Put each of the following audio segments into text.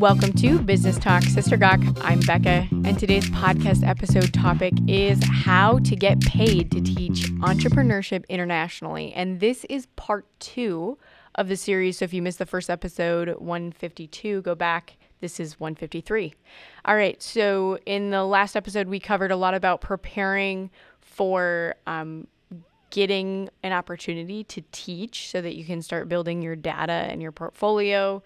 Welcome to Business Talk Sister Gawk. I'm Bekkah, and today's podcast episode topic is how to get paid to teach entrepreneurship internationally. And this is part two of the series. So if you missed the first episode, 152, go back. This is 153. All right. So in the last episode, we covered a lot about preparing for um, getting an opportunity to teach so that you can start building your data and your portfolio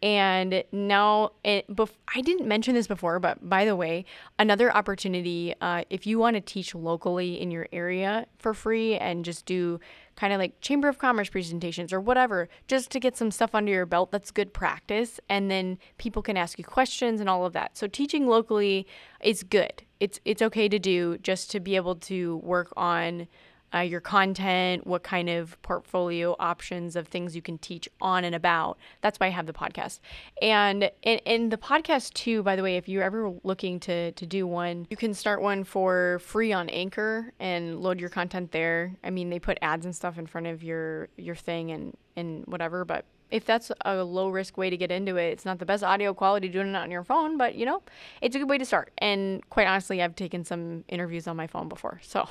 and now, it, bef- I didn't mention this before, but by the way, another opportunity uh, if you want to teach locally in your area for free and just do kind of like Chamber of Commerce presentations or whatever, just to get some stuff under your belt, that's good practice. And then people can ask you questions and all of that. So teaching locally is good. It's it's okay to do just to be able to work on uh, your content, what kind of portfolio options of things you can teach on and about. That's why I have the podcast. And in, in the podcast too, by the way, if you're ever looking to to do one, you can start one for free on Anchor and load your content there. I mean, they put ads and stuff in front of your your thing and and whatever, but if that's a low risk way to get into it, it's not the best audio quality doing it on your phone, but you know, it's a good way to start. And quite honestly, I've taken some interviews on my phone before. So,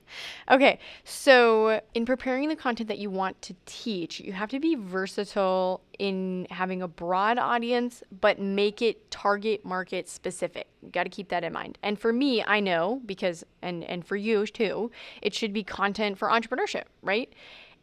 okay. So, in preparing the content that you want to teach, you have to be versatile in having a broad audience, but make it target market specific. You got to keep that in mind. And for me, I know because, and, and for you too, it should be content for entrepreneurship, right?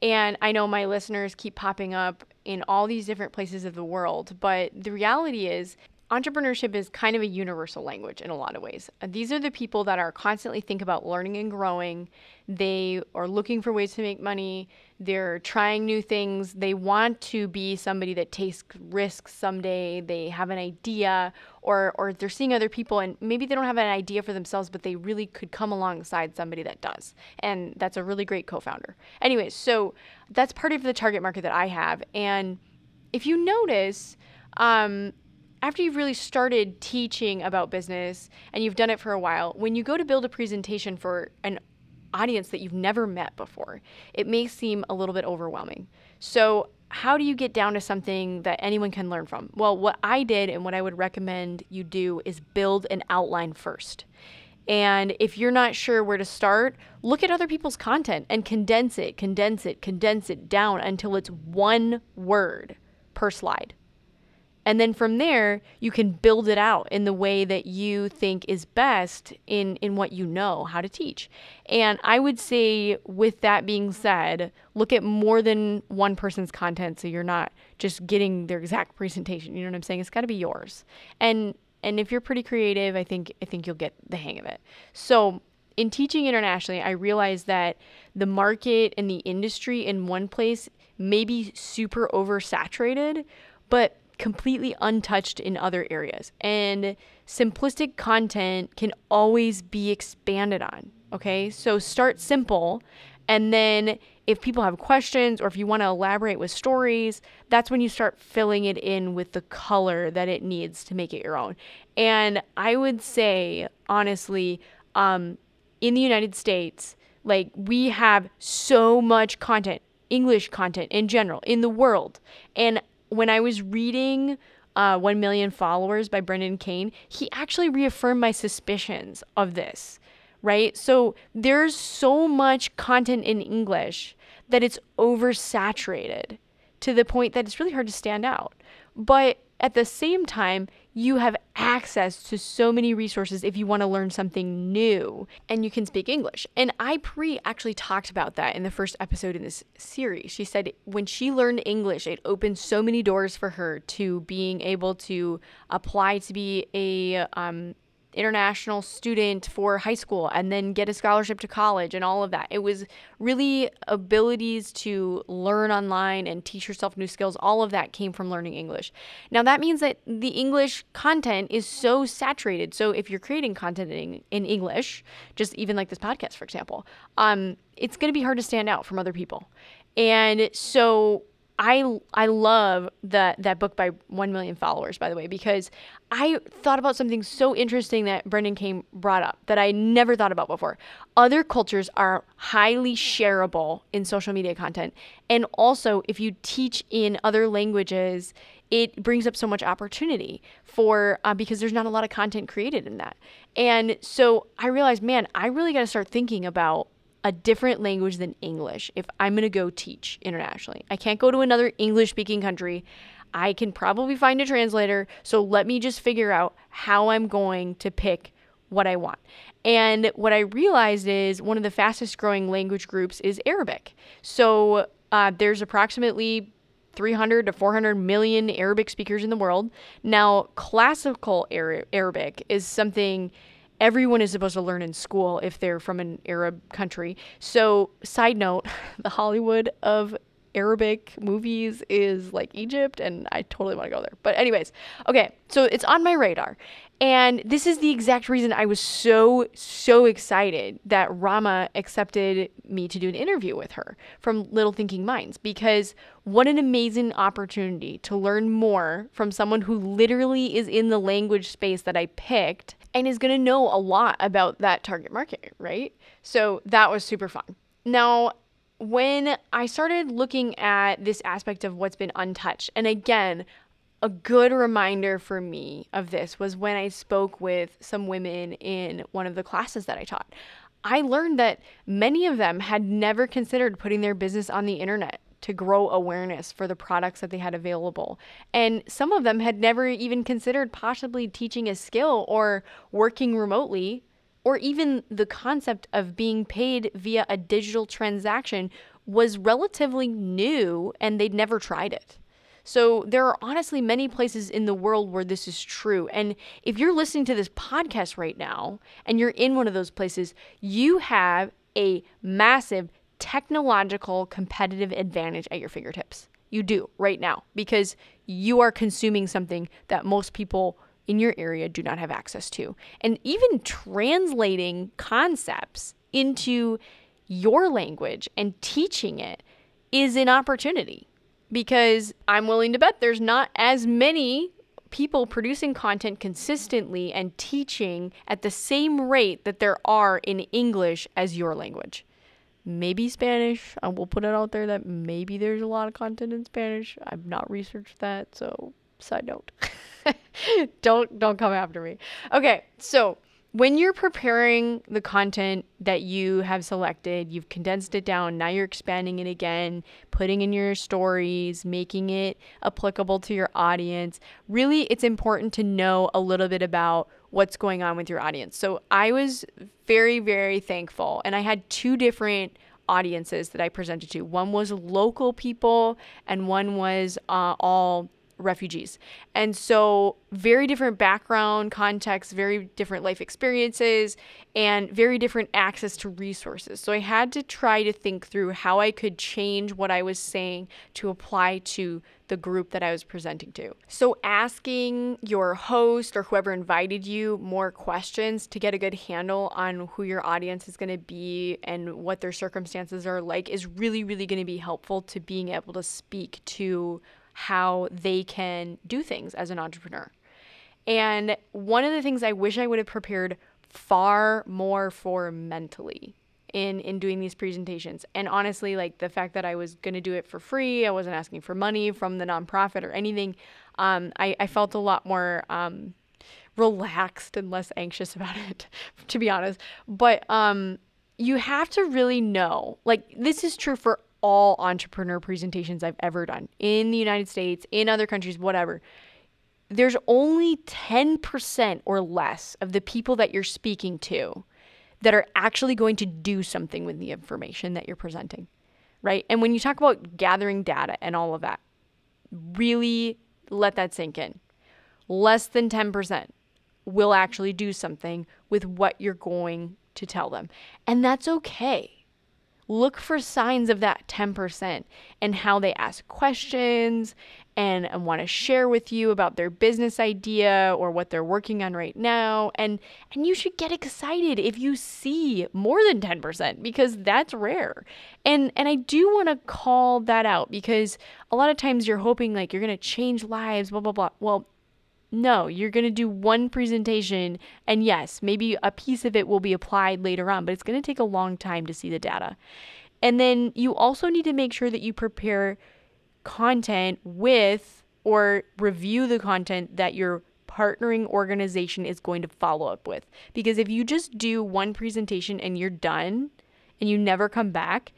And I know my listeners keep popping up in all these different places of the world, but the reality is entrepreneurship is kind of a universal language in a lot of ways. Uh, these are the people that are constantly think about learning and growing. They are looking for ways to make money. They're trying new things. They want to be somebody that takes risks someday. They have an idea or or they're seeing other people and maybe they don't have an idea for themselves but they really could come alongside somebody that does. And that's a really great co-founder. Anyway, so that's part of the target market that I have and if you notice um, after you've really started teaching about business and you've done it for a while, when you go to build a presentation for an audience that you've never met before, it may seem a little bit overwhelming. So, how do you get down to something that anyone can learn from? Well, what I did and what I would recommend you do is build an outline first. And if you're not sure where to start, look at other people's content and condense it, condense it, condense it down until it's one word per slide. And then from there, you can build it out in the way that you think is best in, in what you know how to teach. And I would say, with that being said, look at more than one person's content so you're not just getting their exact presentation. You know what I'm saying? It's got to be yours. And and if you're pretty creative, I think I think you'll get the hang of it. So in teaching internationally, I realized that the market and the industry in one place may be super oversaturated, but completely untouched in other areas. And simplistic content can always be expanded on. Okay, so start simple. And then if people have questions or if you want to elaborate with stories, that's when you start filling it in with the color that it needs to make it your own. And I would say, honestly, um, in the United States, like we have so much content, English content in general, in the world. And when I was reading uh, 1 Million Followers by Brendan Kane, he actually reaffirmed my suspicions of this, right? So there's so much content in English that it's oversaturated to the point that it's really hard to stand out. But at the same time, you have access to so many resources if you want to learn something new and you can speak English. And I pre actually talked about that in the first episode in this series. She said when she learned English, it opened so many doors for her to being able to apply to be a um, international student for high school and then get a scholarship to college and all of that. It was really abilities to learn online and teach yourself new skills. All of that came from learning English. Now, that means that the English content is so saturated. So, if you're creating content in, in English, just even like this podcast, for example, um, it's going to be hard to stand out from other people. And so, I I love that that book by 1 million followers by the way because I thought about something so interesting that Brendan Kane brought up that I never thought about before. Other cultures are highly shareable in social media content and also if you teach in other languages it brings up so much opportunity for uh, because there's not a lot of content created in that. And so I realized, man, I really got to start thinking about a different language than English if I'm going to go teach internationally. I can't go to another English speaking country. I can probably find a translator. So let me just figure out how I'm going to pick what I want. And what I realized is one of the fastest growing language groups is Arabic. So uh, there's approximately 300 to 400 million Arabic speakers in the world. Now, classical Arabic is something everyone is supposed to learn in school if they're from an Arab country. So, side note, the Hollywood of Arabic movies is like Egypt, and I totally want to go there. But, anyways, okay, so it's on my radar. And this is the exact reason I was so, so excited that Rama accepted me to do an interview with her from Little Thinking Minds because what an amazing opportunity to learn more from someone who literally is in the language space that I picked and is going to know a lot about that target market, right? So that was super fun. Now, when I started looking at this aspect of what's been untouched, and again, a good reminder for me of this was when I spoke with some women in one of the classes that I taught. I learned that many of them had never considered putting their business on the internet to grow awareness for the products that they had available. And some of them had never even considered possibly teaching a skill or working remotely, or even the concept of being paid via a digital transaction was relatively new and they'd never tried it. So there are honestly many places in the world where this is true. And if you're listening to this podcast right now and you're in one of those places, you have a massive technological competitive advantage at your fingertips. You do right now because you are consuming something that most people in your area do not have access to. And even translating concepts into your language and teaching it is an opportunity because I'm willing to bet there's not as many people producing content consistently and teaching at the same rate that there are in English as your language maybe Spanish. I will put it out there that maybe there's a lot of content in Spanish. I've not researched that, so side note. don't don't come after me. Okay, so when you're preparing the content that you have selected, you've condensed it down, now you're expanding it again, putting in your stories, making it applicable to your audience. Really, it's important to know a little bit about what's going on with your audience. So I was very, very thankful, and I had two different audiences that I presented to. One was local people, and one was uh, all refugees. And so, very different background, context, very different life experiences, and very different access to resources. So, I had to try to think through how I could change what I was saying to apply to the group that I was presenting to. So, asking your host or whoever invited you more questions to get a good handle on who your audience is going to be and what their circumstances are like is really, really going to be helpful to being able to speak to how they can do things as an entrepreneur. And one of the things I wish I would have prepared far more for mentally in in doing these presentations. And honestly, like the fact that I was going to do it for free, I wasn't asking for money from the nonprofit or anything. Um, I, I felt a lot more um, relaxed and less anxious about it, to be honest. But um, you have to really know, like this is true for all entrepreneur presentations I've ever done in the United States, in other countries, whatever. There's only 10% or less of the people that you're speaking to that are actually going to do something with the information that you're presenting, right? And when you talk about gathering data and all of that, really let that sink in. Less than 10% will actually do something with what you're going to tell them. And that's okay look for signs of that 10% and how they ask questions and, and want to share with you about their business idea or what they're working on right now and and you should get excited if you see more than 10% because that's rare. And and I do want to call that out because a lot of times you're hoping like you're going to change lives blah blah blah. Well, no, you're going to do one presentation, and yes, maybe a piece of it will be applied later on, but it's going to take a long time to see the data. And then you also need to make sure that you prepare content with or review the content that your partnering organization is going to follow up with. Because if you just do one presentation and you're done and you never come back,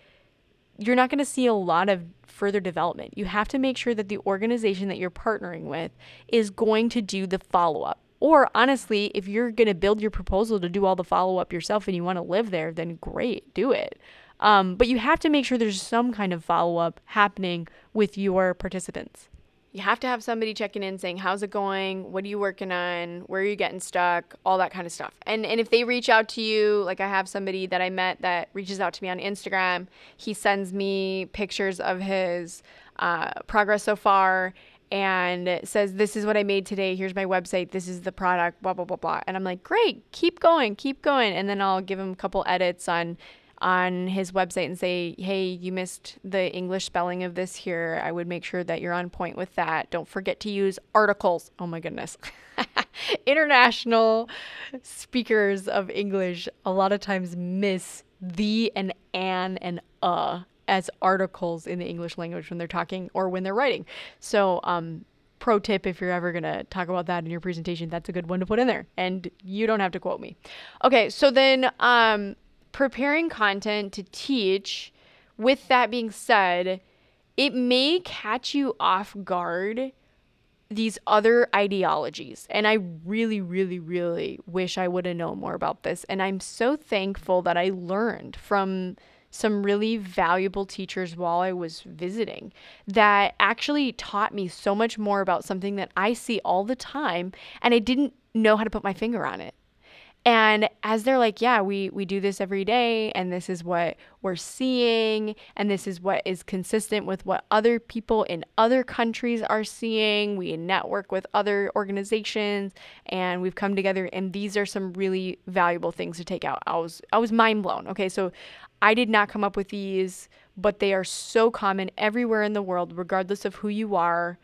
you're not going to see a lot of further development. You have to make sure that the organization that you're partnering with is going to do the follow up. Or honestly, if you're going to build your proposal to do all the follow up yourself and you want to live there, then great, do it. Um, but you have to make sure there's some kind of follow up happening with your participants you have to have somebody checking in saying how's it going? What are you working on? Where are you getting stuck? All that kind of stuff. And and if they reach out to you like i have somebody that i met that reaches out to me on instagram. He sends me pictures of his uh, progress so far and says this is what i made today. Here's my website. This is the product blah blah blah blah. And i'm like great. Keep going. Keep going. And then i'll give him a couple edits on on his website and say, hey, you missed the English spelling of this here. I would make sure that you're on point with that. Don't forget to use articles. Oh my goodness. International speakers of English a lot of times miss the and an and uh as articles in the English language when they're talking or when they're writing. So, um, pro tip if you're ever going to talk about that in your presentation, that's a good one to put in there. And you don't have to quote me. Okay, so then um, preparing content to teach, with that being said, it may catch you off guard these other ideologies. And I really, really, really wish I would have known more about this. And I'm so thankful that I learned from some really valuable teachers while I was visiting that actually taught me so much more about something that I see all the time and I didn't know how to put my finger on it. And as they're like, yeah, we we do this every day and this is what we're seeing and this is what is consistent with what other people in other countries are seeing. We network with other organizations and we've come together and these are some really valuable things to take out. I was I was mind blown. Okay, so I did not come up with these, but they are so common everywhere in the world regardless of who you are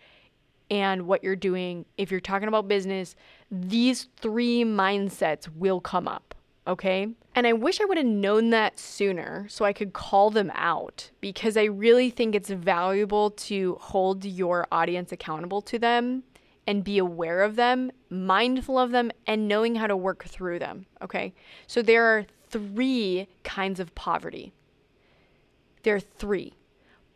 and what you're doing. If you're talking about business, these three mindsets will come up. Okay. And I wish I would have known that sooner so I could call them out because I really think it's valuable to hold your audience accountable to them and be aware of them, mindful of them, and knowing how to work through them. Okay. So there are three kinds of poverty. There are three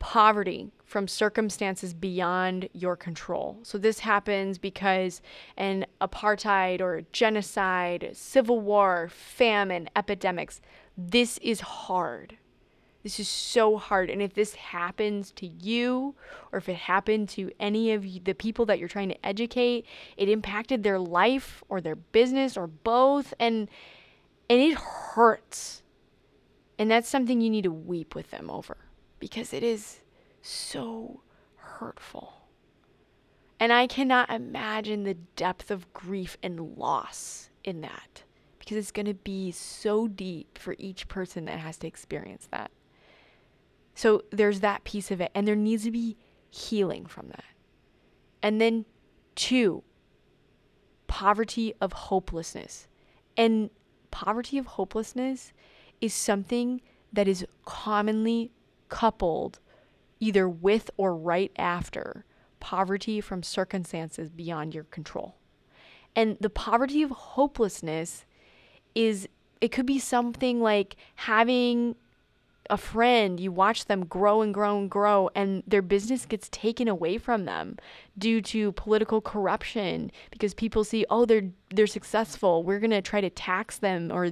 poverty from circumstances beyond your control. So this happens because an apartheid or genocide, civil war, famine, epidemics, this is hard. This is so hard. And if this happens to you, or if it happened to any of the people that you're trying to educate, it impacted their life or their business or both. And and it hurts. And that's something you need to weep with them over because it is so hurtful. And I cannot imagine the depth of grief and loss in that because it's going to be so deep for each person that has to experience that. So there's that piece of it, and there needs to be healing from that. And then, two, poverty of hopelessness. And poverty of hopelessness is something that is commonly coupled either with or right after poverty from circumstances beyond your control. And the poverty of hopelessness is, it could be something like having a friend, you watch them grow and grow and grow, and their business gets taken away from them due to political corruption because people see, oh, they're they're successful. We're gonna try to tax them or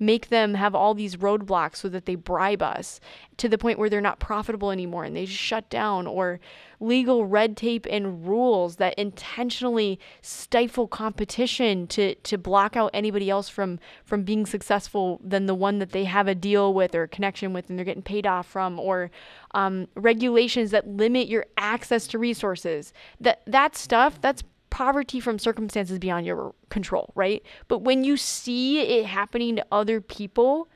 make them have all these roadblocks so that they bribe us to the point where they're not profitable anymore and they just shut down or legal red tape and rules that intentionally stifle competition to to block out anybody else from from being successful than the one that they have a deal with or connection with and they're getting paid off from or um, regulations that limit your access to resources. That that stuff that's poverty from circumstances beyond your control, right? But when you see it happening to other people,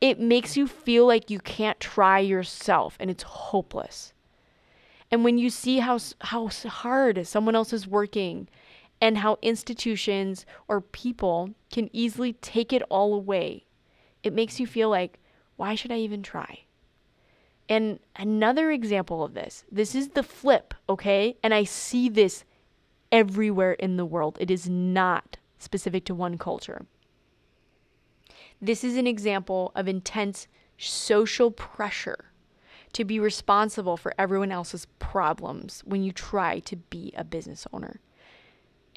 it makes you feel like you can't try yourself and it's hopeless. And when you see how how hard someone else is working and how institutions or people can easily take it all away, it makes you feel like why should I even try? And another example of this, this is the flip, okay? And I see this everywhere in the world. It is not specific to one culture. This is an example of intense social pressure to be responsible for everyone else's problems when you try to be a business owner.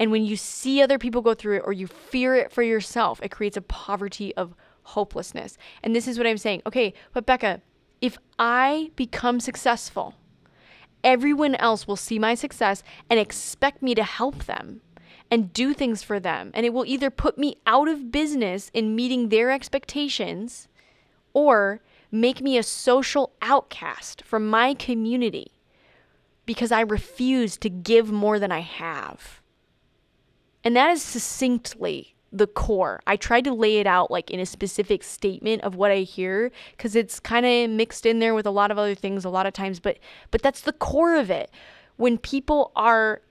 And when you see other people go through it or you fear it for yourself, it creates a poverty of hopelessness. And this is what I'm saying. Okay, but Bekkah, if I become successful, everyone else will see my success and expect me to help them and do things for them. And it will either put me out of business in meeting their expectations or make me a social outcast from my community because I refuse to give more than I have. And that is succinctly the core. I tried to lay it out like in a specific statement of what I hear cuz it's kind of mixed in there with a lot of other things a lot of times, but but that's the core of it. When people are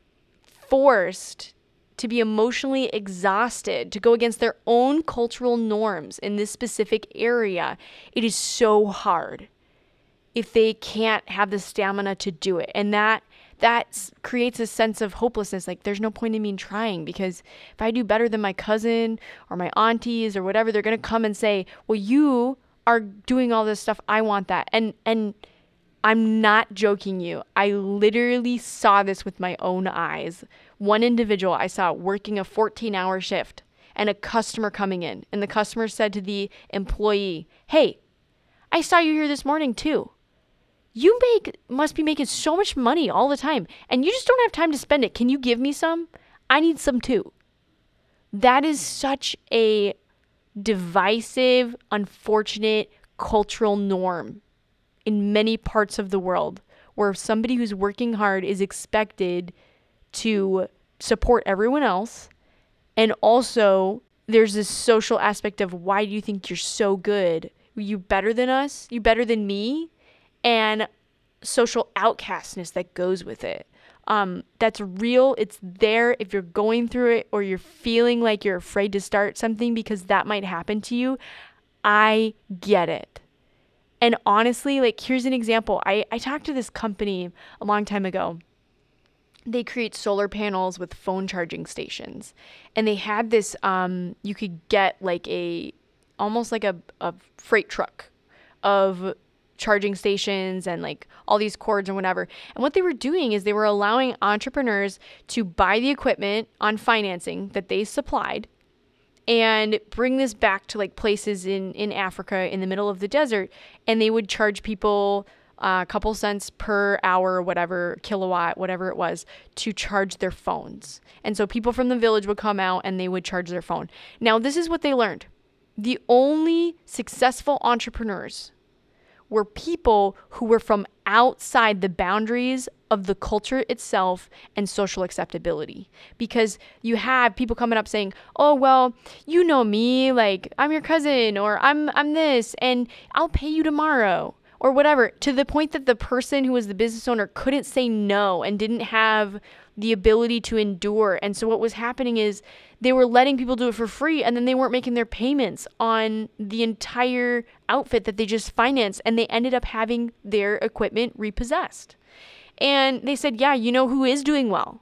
forced to be emotionally exhausted, to go against their own cultural norms in this specific area, it is so hard if they can't have the stamina to do it. And that that creates a sense of hopelessness. Like there's no point in me trying because if I do better than my cousin or my aunties or whatever, they're gonna come and say, "Well, you are doing all this stuff. I want that." And and I'm not joking you. I literally saw this with my own eyes. One individual I saw working a 14 hour shift and a customer coming in, and the customer said to the employee, Hey, I saw you here this morning too you make must be making so much money all the time and you just don't have time to spend it. Can you give me some? I need some too. That is such a divisive, unfortunate cultural norm in many parts of the world where somebody who's working hard is expected to support everyone else and also there's this social aspect of why do you think you're so good? You better than us? You better than me? and social outcastness that goes with it. Um, that's real. It's there if you're going through it or you're feeling like you're afraid to start something because that might happen to you. I get it. And honestly, like here's an example. I, I talked to this company a long time ago. They create solar panels with phone charging stations. And they had this um, you could get like a almost like a, a freight truck of charging stations and like all these cords and whatever. And what they were doing is they were allowing entrepreneurs to buy the equipment on financing that they supplied and bring this back to like places in in Africa in the middle of the desert. And they would charge people uh, a couple cents per hour whatever kilowatt whatever it was to charge their phones. And so people from the village would come out and they would charge their phone. Now this is what they learned. The only successful entrepreneurs were people who were from outside the boundaries of the culture itself and social acceptability. Because you have people coming up saying, "Oh, well, you know me, like I'm your cousin or I'm I'm this and I'll pay you tomorrow." Or whatever, to the point that the person who was the business owner couldn't say no and didn't have the ability to endure. And so what was happening is they were letting people do it for free and then they weren't making their payments on the entire outfit that they just financed and they ended up having their equipment repossessed. And they said, "Yeah, you know who is doing well?"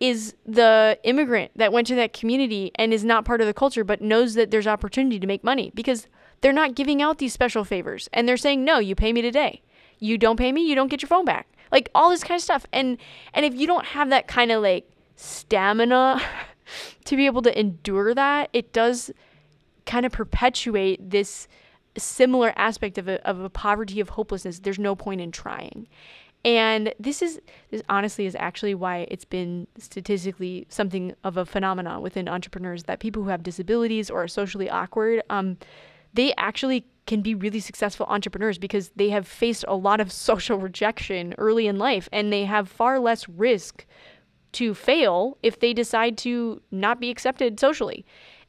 is the immigrant that went to that community and is not part of the culture but knows that there's opportunity to make money because they're not giving out these special favors and they're saying no you pay me today you don't pay me you don't get your phone back like all this kind of stuff and and if you don't have that kind of like stamina to be able to endure that it does kind of perpetuate this similar aspect of a, of a poverty of hopelessness, there's no point in trying. And this is this honestly is actually why it's been statistically something of a phenomenon within entrepreneurs that people who have disabilities or are socially awkward, um, they actually can be really successful entrepreneurs because they have faced a lot of social rejection early in life and they have far less risk to fail if they decide to not be accepted socially.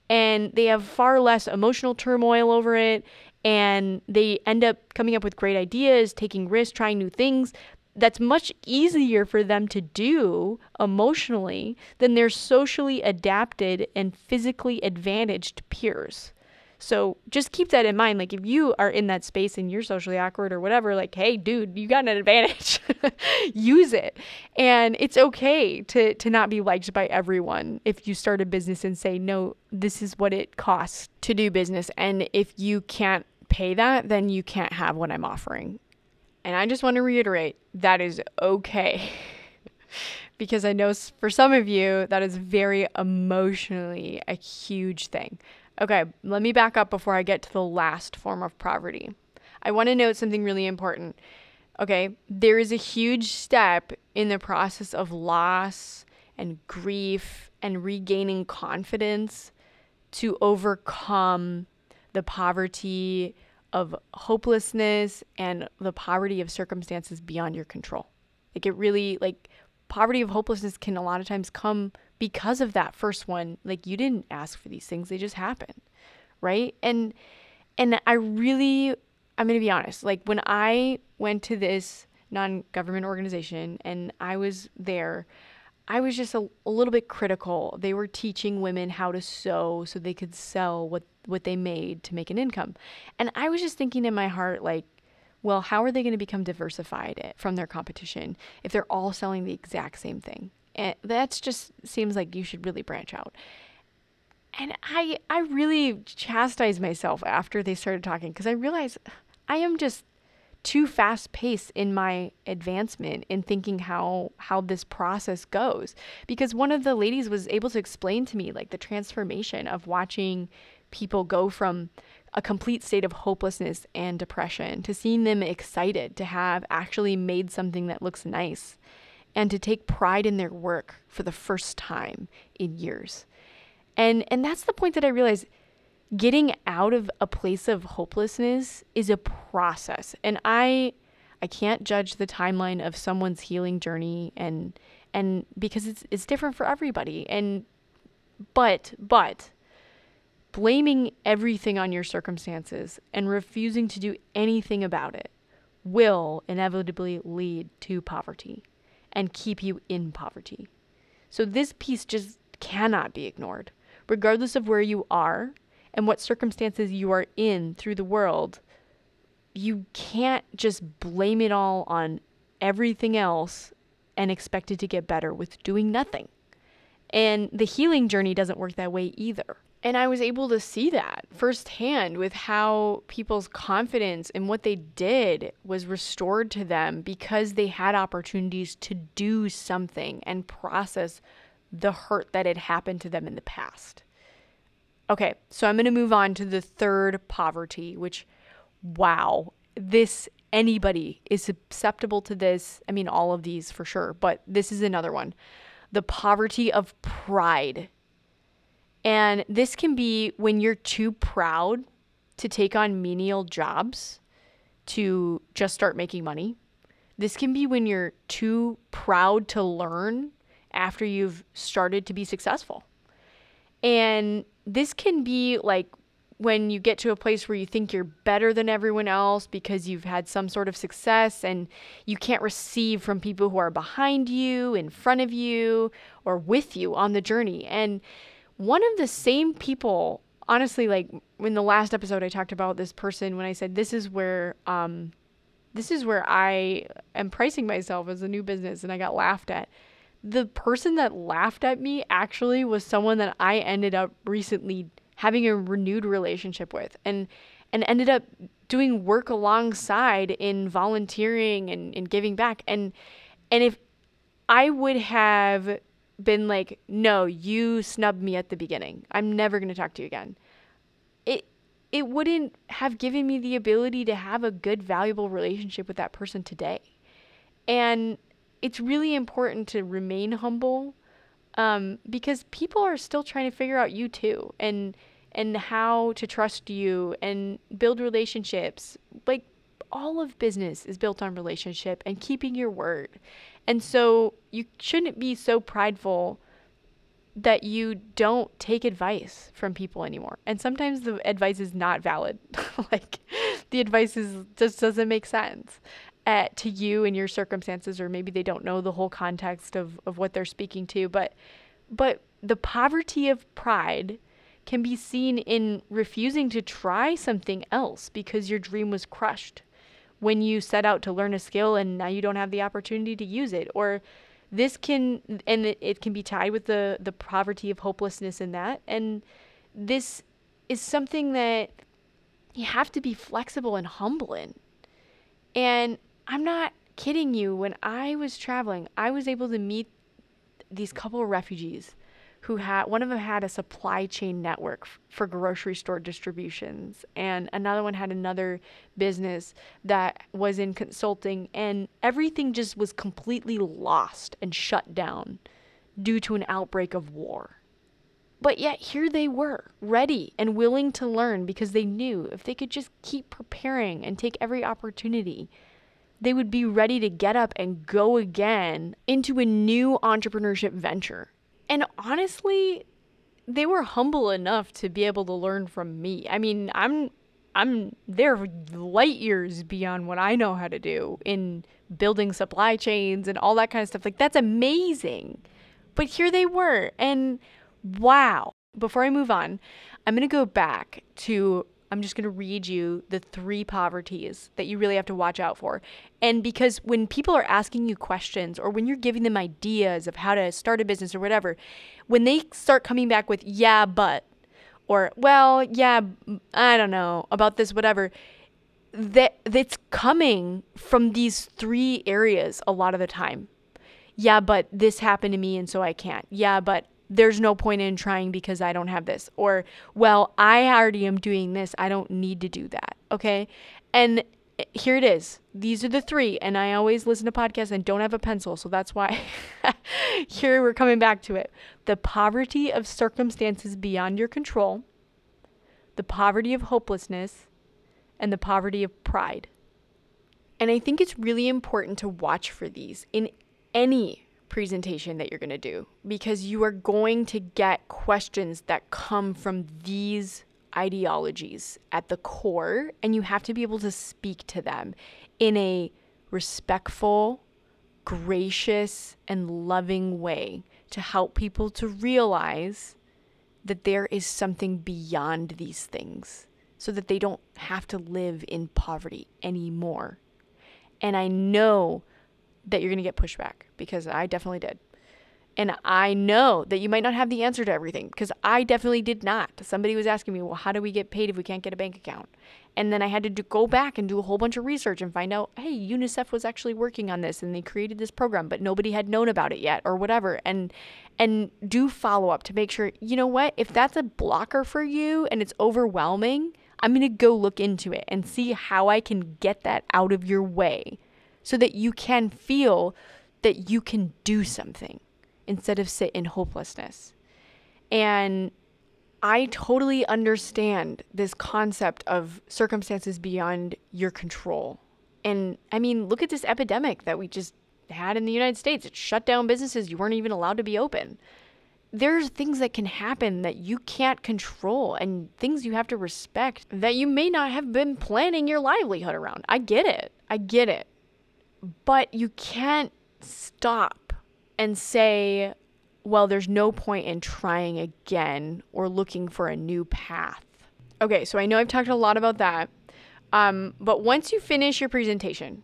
And they have far less emotional turmoil over it and they end up coming up with great ideas, taking risks, trying new things that's much easier for them to do emotionally than their socially adapted and physically advantaged peers. So just keep that in mind. Like if you are in that space and you're socially awkward or whatever, like, hey, dude, you got an advantage. Use it. And it's okay to to not be liked by everyone if you start a business and say, no, this is what it costs to do business. And if you can't pay that, then you can't have what I'm offering. And I just want to reiterate that is okay. because I know for some of you, that is very emotionally a huge thing. Okay, let me back up before I get to the last form of poverty. I want to note something really important. Okay, there is a huge step in the process of loss and grief and regaining confidence to overcome the poverty of hopelessness and the poverty of circumstances beyond your control. Like it really like poverty of hopelessness can a lot of times come because of that first one. Like you didn't ask for these things, they just happen. Right? And and I really I'm going to be honest. Like when I went to this non-government organization and I was there, I was just a, a little bit critical. They were teaching women how to sew so they could sell what what they made to make an income. And I was just thinking in my heart like well, how are they going to become diversified eh, from their competition if they're all selling the exact same thing? And that just seems like you should really branch out. And I I really chastised myself after they started talking because I realized I am just too fast paced in my advancement in thinking how how this process goes because one of the ladies was able to explain to me like the transformation of watching people go from a complete state of hopelessness and depression to seeing them excited to have actually made something that looks nice and to take pride in their work for the first time in years. And and that's the point that I realized getting out of a place of hopelessness is a process. And I I can't judge the timeline of someone's healing journey and and because it's it's different for everybody. And but but blaming everything on your circumstances and refusing to do anything about it will inevitably lead to poverty and keep you in poverty. So this piece just cannot be ignored. Regardless of where you are, and what circumstances you are in through the world, you can't just blame it all on everything else and expect it to get better with doing nothing. And the healing journey doesn't work that way either. And I was able to see that firsthand with how people's confidence in what they did was restored to them because they had opportunities to do something and process the hurt that had happened to them in the past. Okay, so I'm going to move on to the third poverty, which, wow, this anybody is susceptible to this. I mean, all of these for sure, but this is another one the poverty of pride. And this can be when you're too proud to take on menial jobs to just start making money. This can be when you're too proud to learn after you've started to be successful. And this can be like when you get to a place where you think you're better than everyone else because you've had some sort of success and you can't receive from people who are behind you, in front of you, or with you on the journey. And one of the same people, honestly, like in the last episode, I talked about this person when I said, This is where, um, this is where I am pricing myself as a new business and I got laughed at. The person that laughed at me actually was someone that I ended up recently having a renewed relationship with and and ended up doing work alongside in volunteering and, and giving back. And and if I would have been like, no, you snubbed me at the beginning. I'm never going to talk to you again. it it wouldn't have given me the ability to have a good valuable relationship with that person today. And it's really important to remain humble um, because people are still trying to figure out you too and and how to trust you and build relationships like all of business is built on relationship and keeping your word and so you shouldn't be so prideful that you don't take advice from people anymore. And sometimes the advice is not valid. like the advice is just doesn't make sense at, to you and your circumstances or maybe they don't know the whole context of, of what they're speaking to, but but the poverty of pride can be seen in refusing to try something else because your dream was crushed when you set out to learn a skill and now you don't have the opportunity to use it. Or this can and it, it can be tied with the the poverty of hopelessness in that. And this is something that you have to be flexible and humble in. And i'm not kidding you. When i was traveling i was able to meet these couple of refugees who had one of them had a supply chain network f- for grocery store distributions and another one had another business that was in consulting and everything just was completely lost and shut down due to an outbreak of war. But yet here they were ready and willing to learn because they knew if they could just keep preparing and take every opportunity they would be ready to get up and go again into a new entrepreneurship venture and honestly, they were humble enough to be able to learn from me. I mean, I'm I'm they're light years beyond what I know how to do in building supply chains and all that kind of stuff. Like that's amazing. But here they were and wow. Before I move on, I'm going to go back to I'm just going to read you the three poverties that you really have to watch out for. And because when people are asking you questions or when you're giving them ideas of how to start a business or whatever, when they start coming back with, yeah, but, or, well, yeah, I don't know about this, whatever, that that's coming from these three areas a lot of the time. Yeah, but this happened to me and so I can't. Yeah, but there's no point in trying because I don't have this. Or, well, I already am doing this. I don't need to do that. Okay. And eh, here it is. These are the three. And I always listen to podcasts and don't have a pencil. So that's why here we're coming back to it. The poverty of circumstances beyond your control, the poverty of hopelessness, and the poverty of pride. And I think it's really important to watch for these in any presentation that you're going to do because you are going to get questions that come from these ideologies at the core, and you have to be able to speak to them in a respectful, gracious, and loving way to help people to realize that there is something beyond these things so that they don't have to live in poverty anymore. And I know that you're going to get pushback because I definitely did. And I know that you might not have the answer to everything because I definitely did not. Somebody was asking me, well, how do we get paid if we can't get a bank account? And then I had to do, go back and do a whole bunch of research and find out, hey, UNICEF was actually working on this and they created this program, but nobody had known about it yet or whatever. And and do follow up to make sure, you know what, if that's a blocker for you and it's overwhelming, I'm going to go look into it and see how I can get that out of your way so that you can feel that you can do something instead of sit in hopelessness. And I totally understand this concept of circumstances beyond your control. And I mean, look at this epidemic that we just had in the United States. It shut down businesses. You weren't even allowed to be open. There's things that can happen that you can't control and things you have to respect that you may not have been planning your livelihood around. I get it. I get it. But you can't stop and say, well, there's no point in trying again or looking for a new path. Okay, so I know I've talked a lot about that. Um, but once you finish your presentation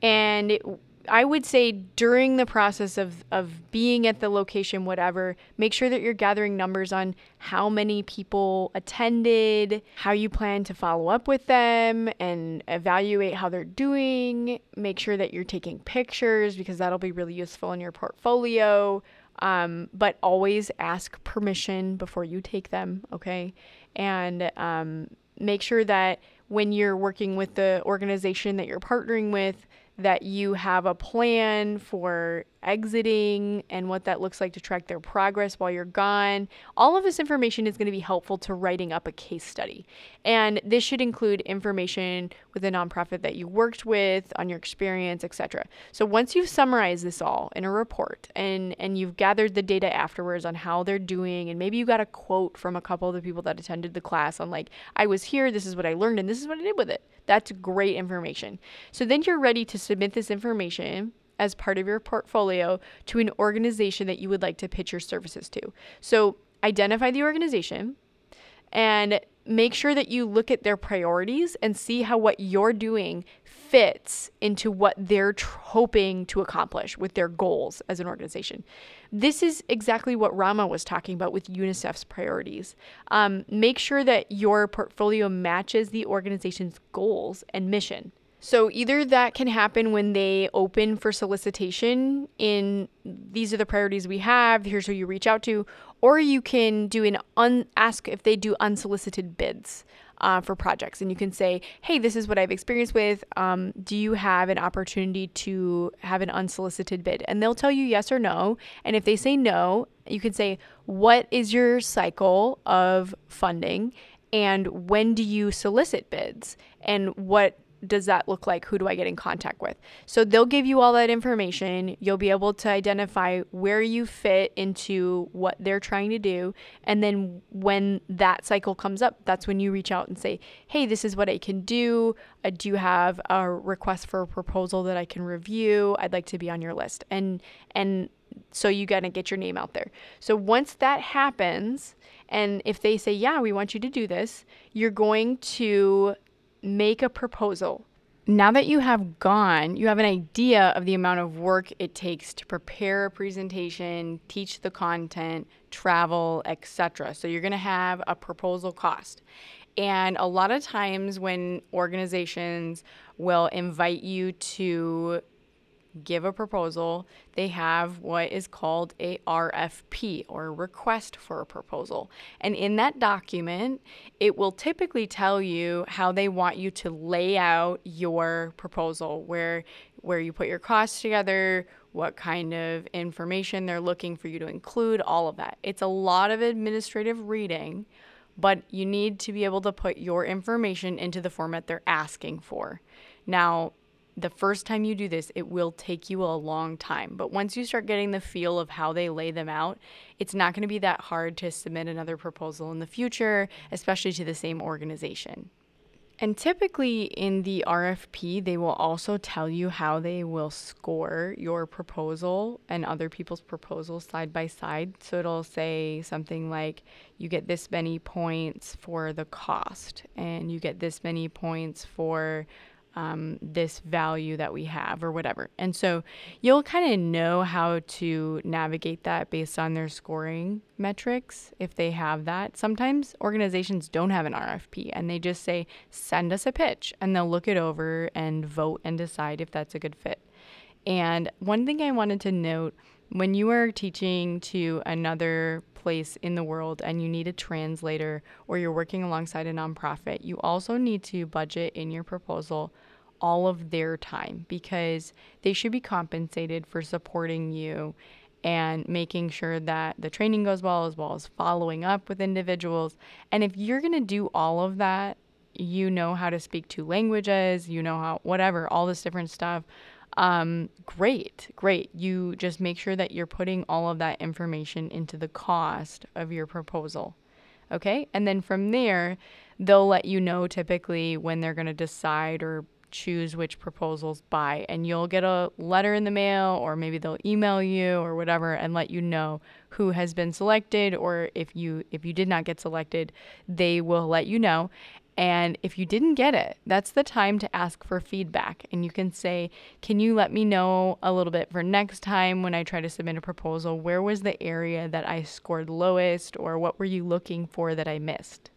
and it, I would say during the process of, of being at the location, whatever, make sure that you're gathering numbers on how many people attended, how you plan to follow up with them, and evaluate how they're doing. Make sure that you're taking pictures because that'll be really useful in your portfolio. Um, but always ask permission before you take them, okay? And um, make sure that when you're working with the organization that you're partnering with, that you have a plan for exiting and what that looks like to track their progress while you're gone. All of this information is going to be helpful to writing up a case study. And this should include information with a nonprofit that you worked with, on your experience, etc. So once you've summarized this all in a report and and you've gathered the data afterwards on how they're doing and maybe you got a quote from a couple of the people that attended the class on like I was here, this is what I learned and this is what I did with it. That's great information. So then you're ready to submit this information as part of your portfolio to an organization that you would like to pitch your services to. So identify the organization and make sure that you look at their priorities and see how what you're doing fits into what they're tr- hoping to accomplish with their goals as an organization. This is exactly what Rama was talking about with UNICEF's priorities. Um, make sure that your portfolio matches the organization's goals and mission. So either that can happen when they open for solicitation in these are the priorities we have, here's who you reach out to, or you can do an un- ask if they do unsolicited bids uh, for projects. And you can say, hey, this is what I've experienced with. Um, do you have an opportunity to have an unsolicited bid? And they'll tell you yes or no. And if they say no, you can say, what is your cycle of funding? And when do you solicit bids? And what does that look like? Who do I get in contact with? So they'll give you all that information. You'll be able to identify where you fit into what they're trying to do. And then when that cycle comes up, that's when you reach out and say, hey, this is what I can do. Uh, do you have a request for a proposal that I can review? I'd like to be on your list. And, and, so you got to get your name out there. So once that happens, and if they say, yeah, we want you to do this, you're going to make a proposal. Now that you have gone, you have an idea of the amount of work it takes to prepare a presentation, teach the content, travel, etc. So you're going to have a proposal cost. And a lot of times when organizations will invite you to give a proposal, they have what is called a RFP or request for a proposal. And in that document, it will typically tell you how they want you to lay out your proposal, where where you put your costs together, what kind of information they're looking for you to include, all of that. It's a lot of administrative reading, but you need to be able to put your information into the format they're asking for. Now, the first time you do this, it will take you a long time. But once you start getting the feel of how they lay them out, it's not going to be that hard to submit another proposal in the future, especially to the same organization. And typically in the RFP, they will also tell you how they will score your proposal and other people's proposals side by side. So it'll say something like you get this many points for the cost, and you get this many points for um, this value that we have or whatever. And so you'll kind of know how to navigate that based on their scoring metrics if they have that. Sometimes organizations don't have an RFP and they just say, send us a pitch, and they'll look it over and vote and decide if that's a good fit. And one thing I wanted to note when you are teaching to another place in the world and you need a translator or you're working alongside a nonprofit, you also need to budget in your proposal all of their time because they should be compensated for supporting you and making sure that the training goes well as well as following up with individuals. And if you're going to do all of that, you know how to speak two languages, you know how whatever, all this different stuff. Um, great, great. You just make sure that you're putting all of that information into the cost of your proposal. Okay. And then from there, they'll let you know typically when they're going to decide or choose which proposals by and you'll get a letter in the mail or maybe they'll email you or whatever and let you know who has been selected or if you if you did not get selected they will let you know and if you didn't get it that's the time to ask for feedback. And you can say can you let me know a little bit for next time when i try to submit a proposal? Where was the area that i scored lowest or what were you looking for that i missed?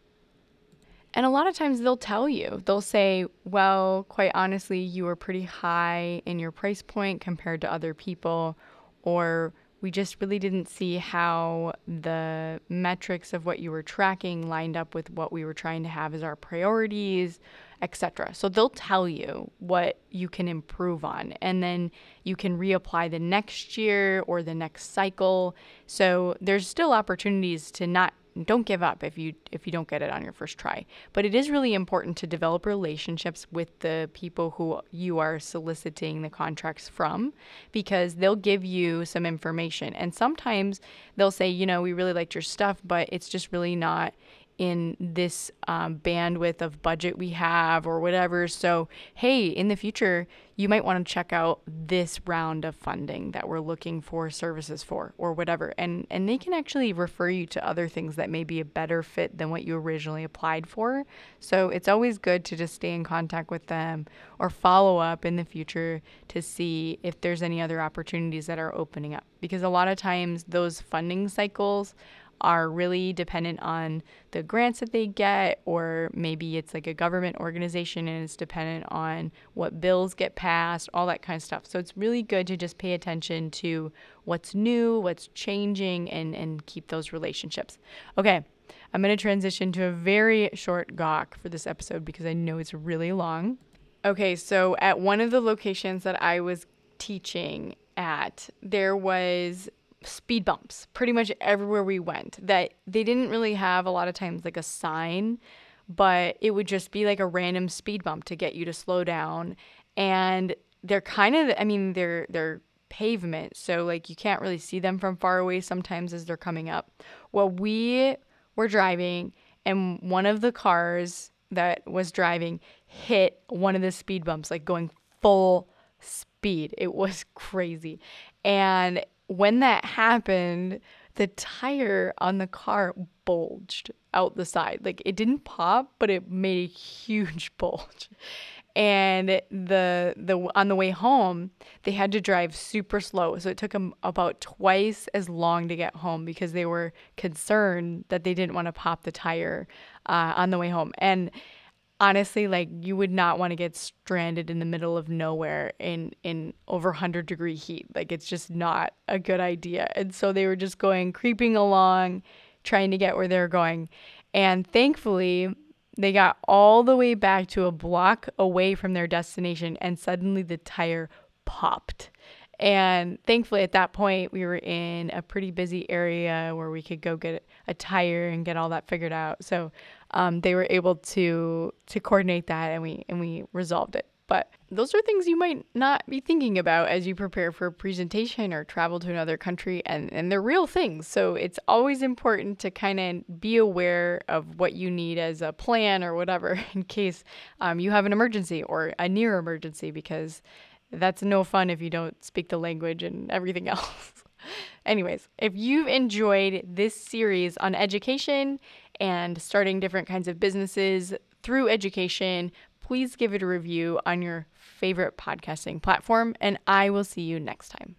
And a lot of times they'll tell you, they'll say, well, quite honestly, you were pretty high in your price point compared to other people, or we just really didn't see how the metrics of what you were tracking lined up with what we were trying to have as our priorities, etc. So they'll tell you what you can improve on and then you can reapply the next year or the next cycle. So there's still opportunities to not don't give up if you if you don't get it on your first try. But it is really important to develop relationships with the people who you are soliciting the contracts from because they'll give you some information. And sometimes they'll say you know we really liked your stuff but it's just really not in this um, bandwidth of budget we have or whatever. So, hey, in the future, you might want to check out this round of funding that we're looking for services for or whatever. And and they can actually refer you to other things that may be a better fit than what you originally applied for. So, it's always good to just stay in contact with them or follow up in the future to see if there's any other opportunities that are opening up because a lot of times those funding cycles are really dependent on the grants that they get, or maybe it's like a government organization and it's dependent on what bills get passed, all that kind of stuff. So it's really good to just pay attention to what's new, what's changing, and, and keep those relationships. Okay, I'm going to transition to a very short gawk for this episode because I know it's really long. Okay, so at one of the locations that I was teaching at, there was speed bumps pretty much everywhere we went that they didn't really have a lot of times like a sign but it would just be like a random speed bump to get you to slow down. And they're kind of i mean they're they're pavement so like you can't really see them from far away sometimes as they're coming up. Well we were driving and one of the cars that was driving hit one of the speed bumps like going full speed. It was crazy. And when that happened, the tire on the car bulged out the side. Like it didn't pop, but it made a huge bulge. And the the on the way home, they had to drive super slow. So it took them about twice as long to get home because they were concerned that they didn't want to pop the tire uh, on the way home. And honestly like you would not want to get stranded in the middle of nowhere in in over 100 degree heat. Like it's just not a good idea. And so they were just going creeping along trying to get where they're going. And thankfully they got all the way back to a block away from their destination and suddenly the tire popped. And thankfully, at that point, we were in a pretty busy area where we could go get a tire and get all that figured out. So um, they were able to to coordinate that, and we and we resolved it. But those are things you might not be thinking about as you prepare for a presentation or travel to another country, and, and they're real things. So it's always important to kind of be aware of what you need as a plan or whatever in case um, you have an emergency or a near emergency, because that's no fun if you don't speak the language and everything else. Anyways, if you've enjoyed this series on education and starting different kinds of businesses through education, please give it a review on your favorite podcasting platform, and I will see you next time.